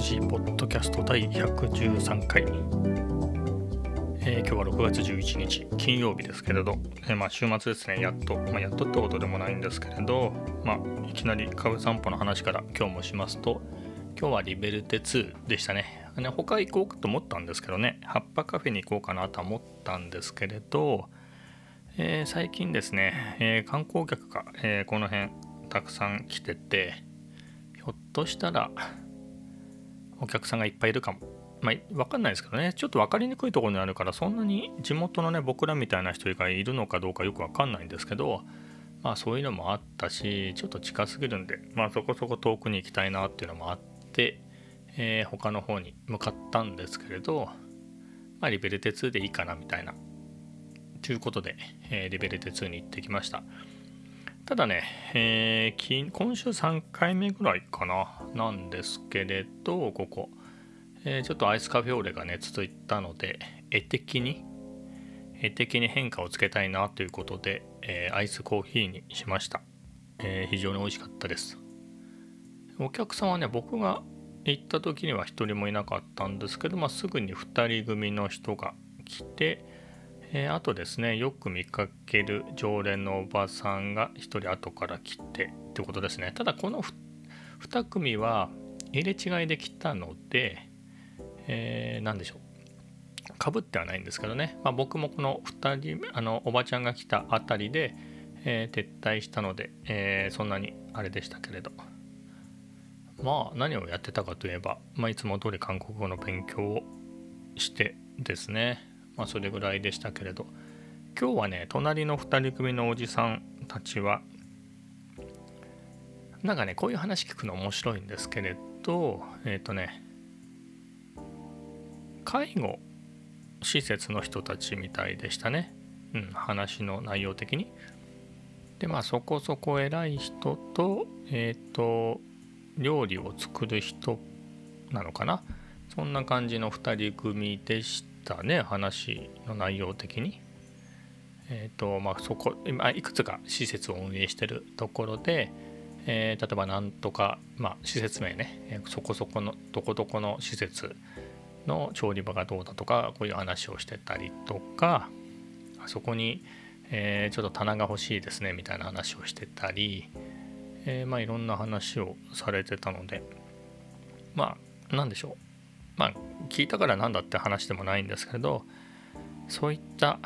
筋ポッドキャスト第113回、えー、今日は6月11日金曜日ですけれど、えー、まあ、週末ですね。やっと、まあ、やっとってことでもないんですけれど、まあ、いきなり株散歩の話から今日もしますと今日はリベルテ2でしたね。ね他行こうかと思ったんですけどね葉っぱカフェに行こうかなと思ったんですけれど、えー、最近ですね、え観光客が、えこの辺たくさん来ててひょっとしたらお客さんがいっぱいいるかも。まあ、分かんないですけどね、ちょっと分かりにくいところにあるから、そんなに地元のね、僕らみたいな人がいるのかどうかよく分かんないんですけど、まあそういうのもあったし、ちょっと近すぎるんで、まあそこそこ遠くに行きたいなっていうのもあって、えー、他の方に向かったんですけれど、まあリベルテ2でいいかなみたいな。ということで、えー、リベルテ2に行ってきました。ただね、えー、今週3回目ぐらいかな、なんですけれど、ここ、えー、ちょっとアイスカフェオレがね、続いたので、絵的に、絵的に変化をつけたいなということで、えー、アイスコーヒーにしました、え非常に美味しかったです。お客さんはね、僕が行った時には1人もいなかったんですけど、まあ、すぐに2人組の人が来て、えー、あとですねよく見かける常連のおばさんが1人後から来てってことですね。ただこの 2, 組は入れ違いで来たので、えー、何でしょう。かぶってはないんですけどね、まあ、僕もこの2人あのおばちゃんが来たあたりで、えー、撤退したので、え、そんなにあれでしたけれど。まあ何をやってたかといえば、まあ、いつも通り韓国語の勉強をしてですね。まあ、それぐらいでしたけれど。今日はね隣の2人組のおじさんたちはなんかねこういう話聞くの面白いんですけれどえっ、ー、とね介護施設の人たちみたいでしたね、うん、話の内容的に。でまあそこそこ偉い人とえっ、ー、と料理を作る人なのかな。そんな感じの2人組でしたね話の内容的に。えーとまあ、そこ今いくつか施設を運営してるところで、えー、例えばなんとか、まあ、施設名ね、そこそこのどこどこの施設の調理場がどうだとかこういう話をしてたりとかあそこに、えー、ちょっと棚が欲しいですねみたいな話をしてたり、えー、まあいろんな話をされてたのでまあ何でしょうまあ聞いたからなんだって話でもないんですけれどそういった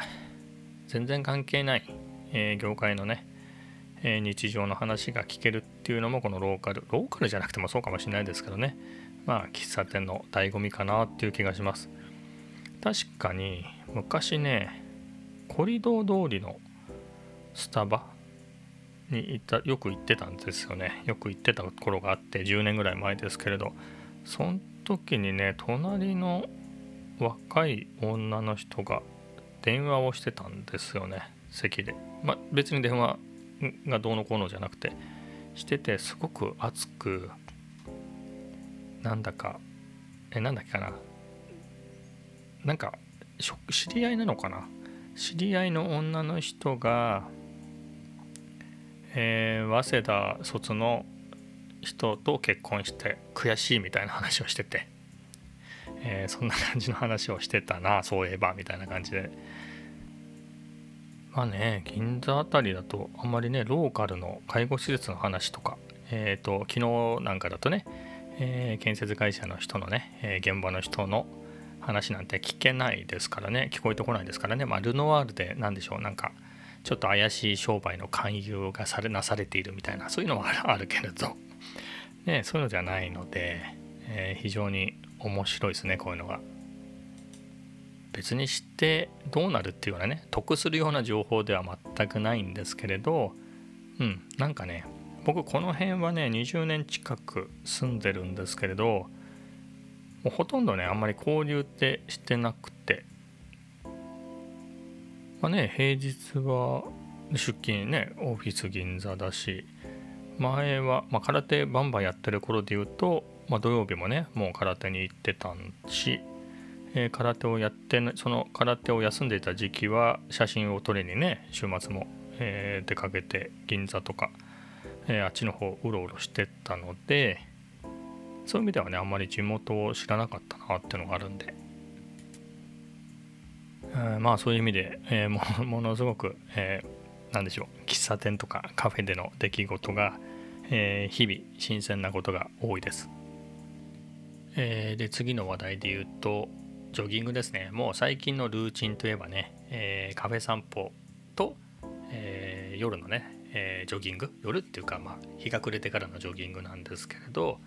全然関係ない、えー、業界のね、えー、日常の話が聞けるっていうのもこのローカルローカルじゃなくてもそうかもしれないですけどね。まあ喫茶店の醍醐味かなっていう気がします。確かに昔ねコリドー通りのスタバに行ったよく行ってたんですよね。よく行ってた頃があって10年ぐらい前ですけれどその時にね隣の若い女の人が電話をしてたんですよね席で。まあ別に電話がどうのこうのじゃなくてしててすごく熱くなんだかえなんだっけかな。なんか知り合いなのかな。知り合いの女の人が、えー、早稲田卒の人と結婚して悔しいみたいな話をしてて、えー、そんな感じの話をしてたなそういえばみたいな感じで。まあね銀座あたりだとあんまりねローカルの介護施設の話とかえっ、ー、と昨日なんかだとね、えー、建設会社の人のね、え現場の人の話なんて聞けないですからね聞こえてこないですからね。まあルノワールで何でしょうなんかちょっと怪しい商売の勧誘がされなされているみたいなそういうのはあるけれど。ね、そういうのじゃないので、えー、非常に面白いですねこういうのが。別に知ってどうなるっていうようなね得するような情報では全くないんですけれどうんなんかね僕この辺はね20年近く住んでるんですけれどもうほとんどねあんまり交流ってしてなくてまあね平日は出勤ねオフィス銀座だし前は、まあ、空手バンバンやってる頃で言うと、まあ、土曜日もねもう空手に行ってたんし、えー、空手をやってその空手を休んでいた時期は写真を撮りにね週末も、えー、出かけて銀座とか、えー、あっちの方うろうろしてたのでそういう意味ではねあんまり地元を知らなかったなっていうのがあるんで、え、まあそういう意味で、えー、もものすごく、えー、なんでしょう。喫茶店とかカフェでの出来事が、えー、日々新鮮なことが多いです、えー、で次の話題で言うとジョギングですね。もう最近のルーチンといえばね、えー、カフェ散歩と、え、夜のね、え、ジョギング？夜っていうか、まあ、日が暮れてからのジョギングなんですけれど、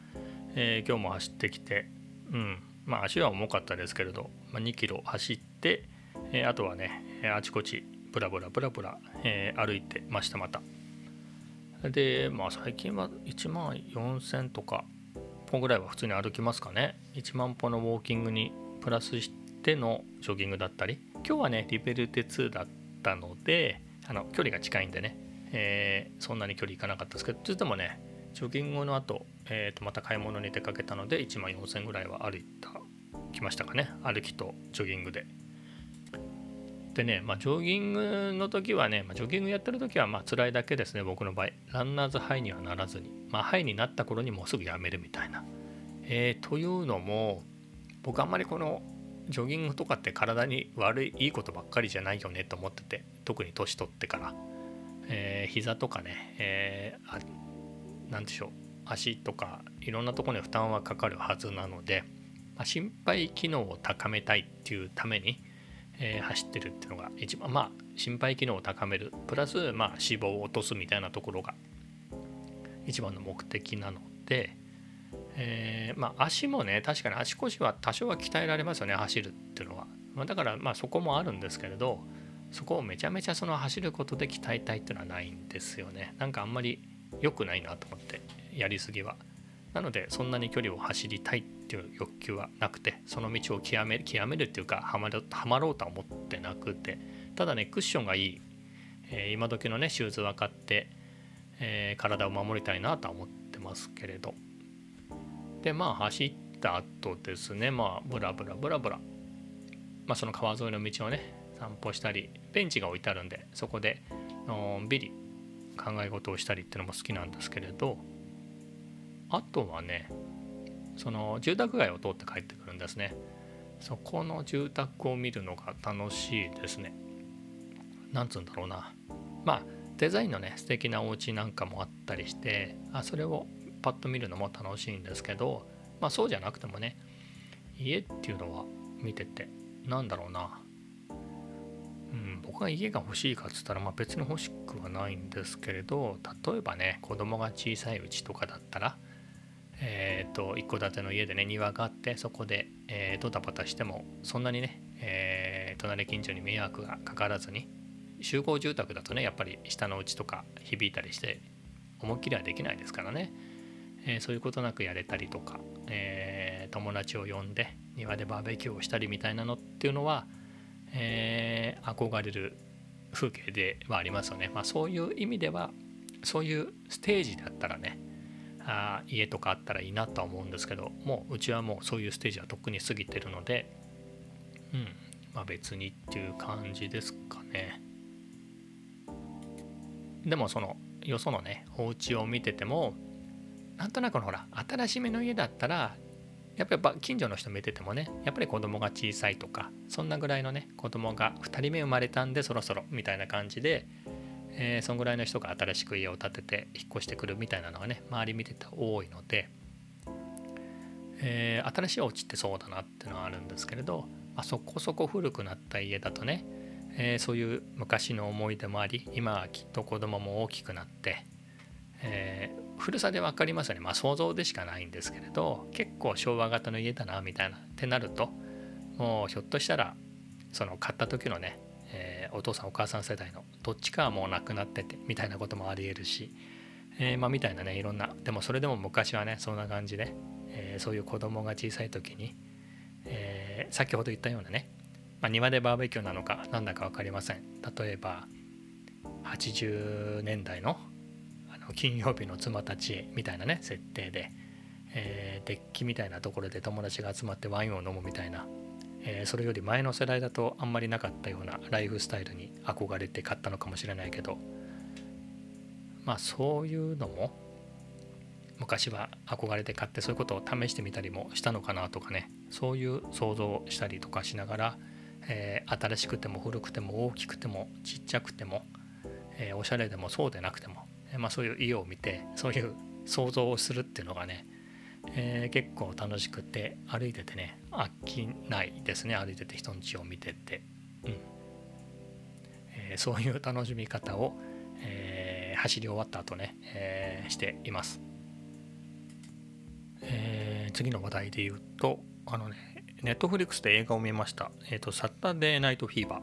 え今日も走ってきて、うん。まあ、足は重かったですけれど、まあ、2キロ走って、えあとはねあちこちブラブラブラブラ、え歩いてましたまた。でまあ最近は1万4000とか歩ぐらいは普通に歩きますかね。1万歩のウォーキングにプラスしてのジョギングだったり。今日はねリベルテ2だったのであの距離が近いんでね、えー、そんなに距離いかなかったですけどそれでもねジョギングの後、えー、とまた買い物に出かけたので1万4000ぐらいは歩いたきましたかね。歩きとジョギングで。でね、まあ、ジョギングの時はね、まあ、ジョギングやってる時はまあ辛いだけですね僕の場合。ランナーズハイにはならずに、まあ、ハイになった頃にもうすぐやめるみたいな、えー、というのも僕あんまりこのジョギングとかって体に悪いいいことばっかりじゃないよねと思ってて特に年取ってから、えー、膝とかね、えー、なんでしょう。足とかいろんなとこに負担はかかるはずなので、まあ、心肺機能を高めたいっていうために、えー、走ってるっていうのが一番まあ心肺機能を高めるプラス、まあ、脂肪を落とすみたいなところが一番の目的なので、えー、まあ足もね確かに足腰は多少は鍛えられますよね走るっていうのは、まあ、だからまあそこもあるんですけれどそこをめちゃめちゃその走ることで鍛えたいっていうのはないんですよね。なんかあんまり良くないなと思ってやりすぎは。なのでそんなに距離を走りたいっていう欲求はなくてその道を極める極めるっていうかはまるはまろうとは思ってなくてただねクッションがいい、えー、今時のねシューズ分かって、えー、体を守りたいなとは思ってますけれど。でまあ走った後ですねまあブラブラブラブラ。まあその川沿いの道をね散歩したりベンチが置いてあるんでそこでのんびり考え事をしたりっていうのも好きなんですけれど。あとはねその住宅街を通って帰ってくるんですね。そこの住宅を見るのが楽しいですね。なんつうんだろうな。まあデザインのね素敵なお家なんかもあったりしてあそれをパッと見るのも楽しいんですけどまあそうじゃなくてもね家っていうのは見ててなんだろうな。うん、僕が家が欲しいかっつったら、まあ、別に欲しくはないんですけれど例えばね子供が小さいうちとかだったらえーと、一戸建ての家でね庭があってそこで、えー、ドタバタしてもそんなにね、えー、隣近所に迷惑がかからずに集合住宅だとねやっぱり下のうちとか響いたりして思いっきりはできないですからね、えー、そういうことなくやれたりとか、えー、友達を呼んで庭でバーベキューをしたりみたいなのっていうのは、えー、憧れる風景ではありますよね、まあ、そういう意味ではそういうステージだったらねあ家とかあったらいいなとは思うんですけどもううちはもうそういうステージはとっくに過ぎてるのでうんまあ別にっていう感じですかね。でもそのよそのねお家を見ててもなんとなくほら新しめの家だったらやっぱり近所の人見ててもねやっぱり子供が小さいとかそんなぐらいのね子供が2人目生まれたんでそろそろみたいな感じでえー、そんぐらいの人が新しく家を建てて引っ越してくるみたいなのがね周り見てて多いので、えー、新しいお家ってそうだなっていうのはあるんですけれど、まあ、そこそこ古くなった家だとね、えー、そういう昔の思い出もあり今はきっと子供も大きくなって、えー、古さで分かりますよね。まあ想像でしかないんですけれど結構昭和型の家だなみたいなってなるともうひょっとしたらその買った時のね、お父さんお母さん世代のどっちかはもう亡くなっててみたいなこともありえるし、えー、まあ、みたいなねいろんなでもそれでも昔はねそんな感じで、えー、そういう子供が小さい時に、え先ほど言ったようなね、まあ、庭でバーベキューなのか何だか分かりません。例えば80年代のあの金曜日の妻たちみたいなね設定で、えデッキみたいなところで友達が集まってワインを飲むみたいなえー、それより前の世代だとあんまりなかったようなライフスタイルに憧れて買ったのかもしれないけどまあそういうのも昔は憧れて買ってそういうことを試してみたりもしたのかなとかね。そういう想像をしたりとかしながら、えー、新しくても古くても大きくてもちっちゃくても、えー、おしゃれでもそうでなくても、えー、まあ、そういう家を見てそういう想像をするっていうのがね、え結構楽しくて歩いててね飽きないですね歩いてて人の家を見てて、うんえそういう楽しみ方を、え走り終わった後ね、えしています。えー、次の話題で言うと、あのね、ネットフリックスで映画を見ました。え、ー、と、サッタデーナイトフィーバー。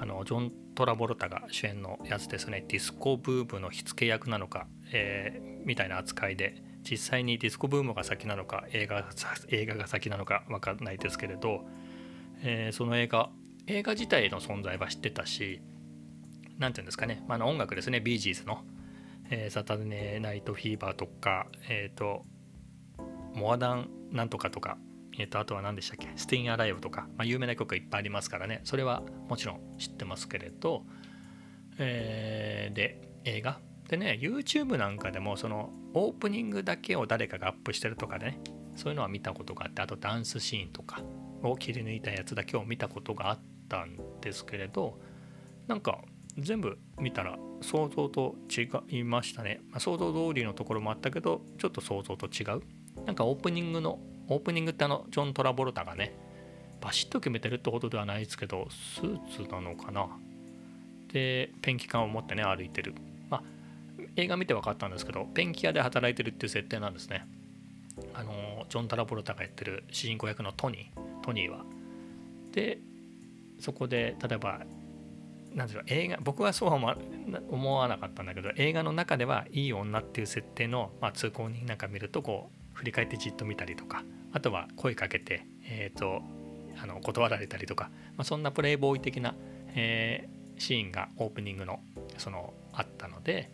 あの、ジョン・トラボルタが主演のやつですね。ディスコブームの火付け役なのか、えー、みたいな扱いで、実際にディスコブームが先なのか、映画映画が先なのか分かんないですけれど、えー、その映画、映画自体の存在は知ってたし、何て言うんですかね、まあ、の音楽ですね、ビージーズの、えー、サタデーナイトフィーバーとか、えっ、ー、と、モアダンなんとかとか、えー、とあとは何でしたっけスティン・アライブとか、まあ、有名な曲がいっぱいありますからねそれはもちろん知ってますけれど、えー、で映画？でね YouTube なんかでもそのオープニングだけを誰かがアップしてるとかね。そういうのは見たことがあってあとダンスシーンとかを切り抜いたやつだけを見たことがあったんですけれどなんか全部見たら想像と違いましたね、まあ、想像通りのところもあったけどちょっと想像と違う。なんかオープニングのオープニングってあのジョン・トラボルタがねバシッと決めてるってことではないですけどスーツなのかな。でペンキ缶を持ってね歩いてる。映画見て分かったんですけどペンキ屋で働いてるっていう設定なんですね。あのジョン・トラボルタがやってる主人公役のトニートニーは。でそこで例えばなんでしょう映画僕はそうは思わなかったんだけど映画の中ではいい女っていう設定の、まあ、通行人なんか見るとこう振り返ってじっと見たりとかあとは声かけて、えーと、あの断られたりとか、まあ、そんなプレイボーイ的な、えー、シーンがオープニングのそのあったので、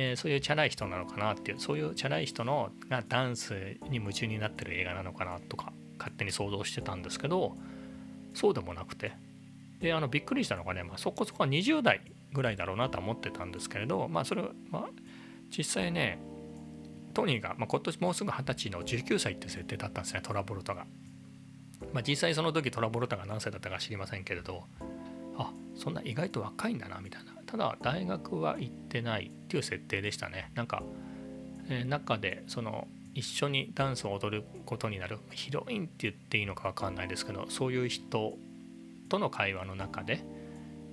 えー、そういうチャラい人なのかなっていうそういうチャラい人のがダンスに夢中になってる映画なのかなとか勝手に想像してたんですけどそうでもなくてであのびっくりしたのがね、まあ、そこそこは20代ぐらいだろうなとは思ってたんですけれどまあそれは、まあ、実際ねトニーが、まあ、今年もうすぐ二十歳の19歳って設定だったんですねトラボルタが。まあ、実際その時トラボルタが何歳だったか知りませんけれどあそんな意外と若いんだなみたいなただ大学は行ってないっていう設定でしたね。なんか、えー、中でその一緒にダンスを踊ることになるヒロインって言っていいのか分かんないですけどそういう人との会話の中で、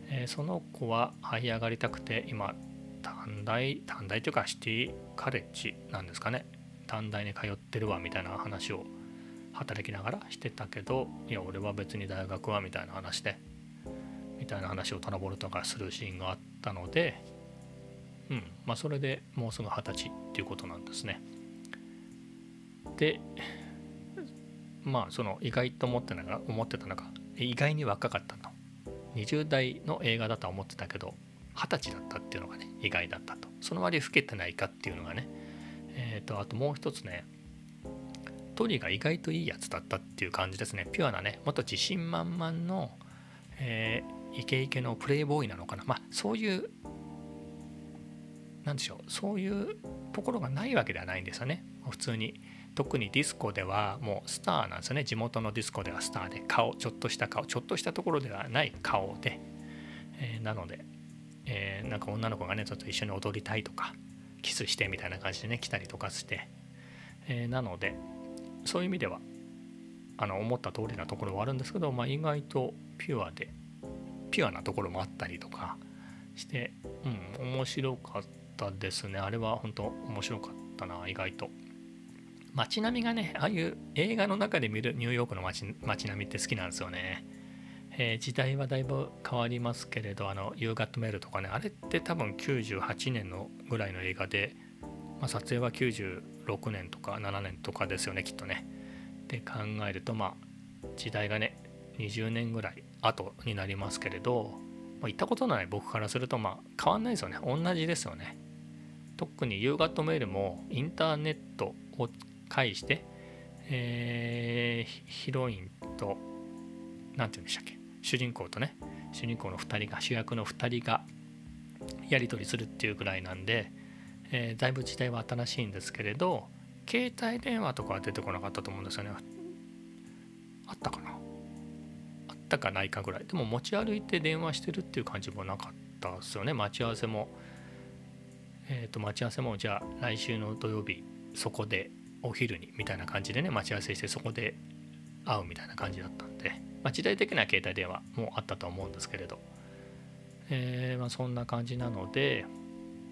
えー、その子は這い上がりたくて今短大短大というかシティカレッジなんですかね。短大に通ってるわみたいな話を働きながらしてたけどいや俺は別に大学はみたいな話でみたいな話をトラボルトがするシーンがあったのでうんまあそれでもうすぐ二十歳っていうことなんですね。でまあその意外と思ってたのが思ってたのが意外に若かったと。20代の映画だとは思ってたけど二十歳だったっていうのがね意外だったと。その割老けてないかっていうのがねえ、ー、とあともう一つねトリが意外といいやつだったっていう感じですね。ピュアなねもっと自信満々の、え、イケイケのプレイボーイなのかな？まあそういうなんでしょう？そういうところがないわけではないんですよね。普通に。特にディスコではもうスターなんですよね。地元のディスコではスターで。顔ちょっとした顔。ちょっとしたところではない顔で、えー、なのでえー、なんか女の子がねちょっと一緒に踊りたいとかキスしてみたいな感じでね来たりとかして、えー、なのでそういう意味ではあの思った通りなところはあるんですけど、まあ、意外とピュアで。ピュアなところもあったりとかしてうん面白かったですね。あれは本当面白かったな意外と。街並みがねああいう映画の中で見るニューヨークの街街並みって好きなんですよね。えー、時代はだいぶ変わりますけれど、あの、ユーガットメールとかね、あれって多分98年のぐらいの映画で、まあ、撮影は96年とか7年とかですよね、きっとね。で考えると、まあ、時代がね、20年ぐらい後になりますけれど、まあ、行ったことない僕からすると、まあ、変わんないですよね。同じですよね。特にユーガットメールもインターネットを介して、えー、ヒロインと、何て言うんでしたっけ？主人公とね主人公の2人が主役の2人がやり取りするっていうぐらいなんで、えー、だいぶ時代は新しいんですけれど携帯電話とかは出てこなかったと思うんですよねあったかな？ったかないかぐらい。でも持ち歩いて電話してるっていう感じもなかったですよね。待ち合わせも。えっ、ー、と待ち合わせもじゃあ来週の土曜日そこでお昼にみたいな感じでね待ち合わせしてそこで会うみたいな感じだったんで、まあ、時代的な携帯電話もあったと思うんですけれど、えー、まあ、そんな感じなので、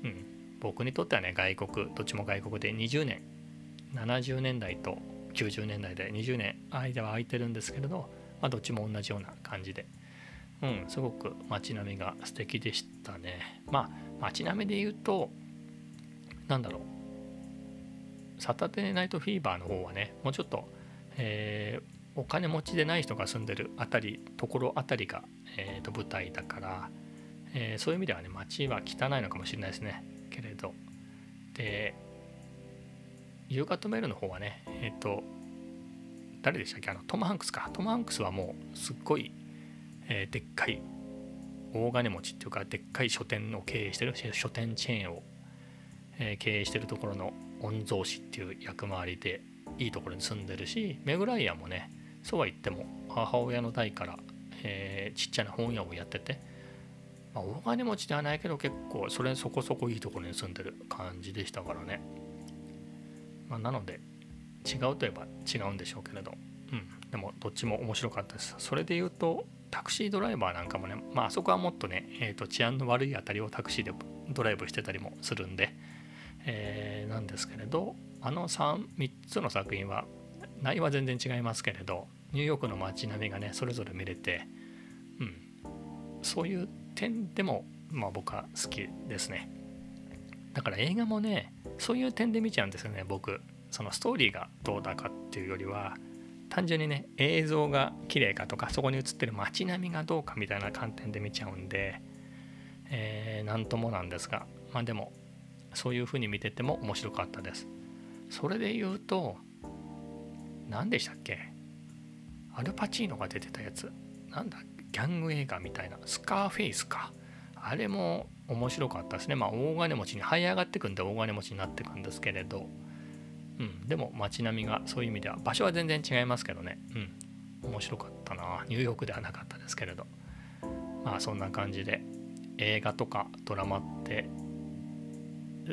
うん、僕にとってはね外国どっちも外国で20年70年代と90年代で20年間は空いてるんですけれど、まあ、どっちも同じような感じで、うん、すごく街並みが素敵でしたね。まあ街並みで言うとなんだろう。サタデーナイトフィーバーの方はねもうちょっと、えー、お金持ちでない人が住んでるあたりところあたりが、えー、と舞台だから、えー、そういう意味ではね街は汚いのかもしれないですね。けれど。で夕方メールの方はねえっ、ー、と誰でしたっけ？あのトム・ハンクスか。トム・ハンクスはもうすっごい、えー、でっかい大金持ちっていうかでっかい書店を経営してる書店チェーンを、えー、経営してるところの御曹司っていう役回りでいいところに住んでるしメグライアもねそうは言っても母親の代から、えー、ちっちゃな本屋をやっててまあ、大金持ちではないけど結構それそこそこいいところに住んでる感じでしたからね、まあ、なので違うといえば違うんでしょうけれど、うん、でもどっちも面白かったです。それで言うとタクシードライバーなんかもねまあそこはもっとね、えー、と治安の悪いあたりをタクシーでドライブしてたりもするんで、えー、なんですけれどあの 3, 3つの作品は内容は全然違いますけれどニューヨークの街並みがねそれぞれ見れて、うん、そういう点でも、まあ、僕は好きですね。だから映画もねそういう点で見ちゃうんですよね僕。そのストーリーがどうだかっていうよりは単純にね映像が綺麗かとかそこに映ってる街並みがどうかみたいな観点で見ちゃうんで何、えー、ともなんですがまあでもそういう風に見てても面白かったです。それで言うと何でしたっけ？アルパチーノが出てたやつ。なんだ？ギャング映画みたいな。スカーフェイスか。あれも面白かったですね。まあ大金持ちに這い上がってくんで大金持ちになってくんですけれど。うん。でも街並みがそういう意味では場所は全然違いますけどね。うん。面白かったな。ニューヨークではなかったですけれど。まあそんな感じで映画とかドラマって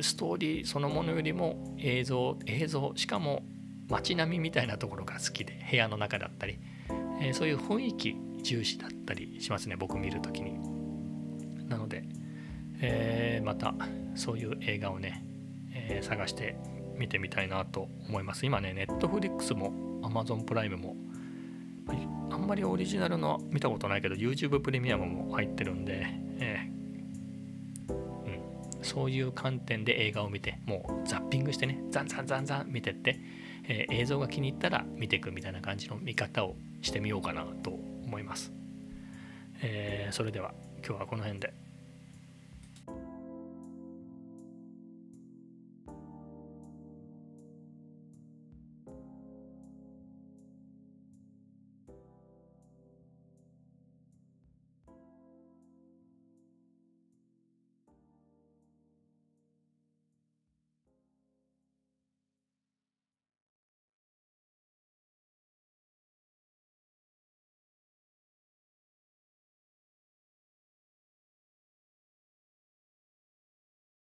ストーリーそのものよりも映像映像しかも街並みみたいなところが好きで部屋の中だったり、えー、そういう雰囲気重視だったりしますね僕見る時に。なので、えー、またそういう映画をね、えー、探して見てみたいなと思います。今ねネットフリックスも Amazon プライムもあんまりオリジナルの見たことないけど YouTube プレミアムも入ってるんで、えー、うん、そういう観点で映画を見てもうザッピングしてねザンザンザンザン見てって、えー、映像が気に入ったら見ていくみたいな感じの見方をしてみようかなと思います。えー、それでは今日はこの辺で。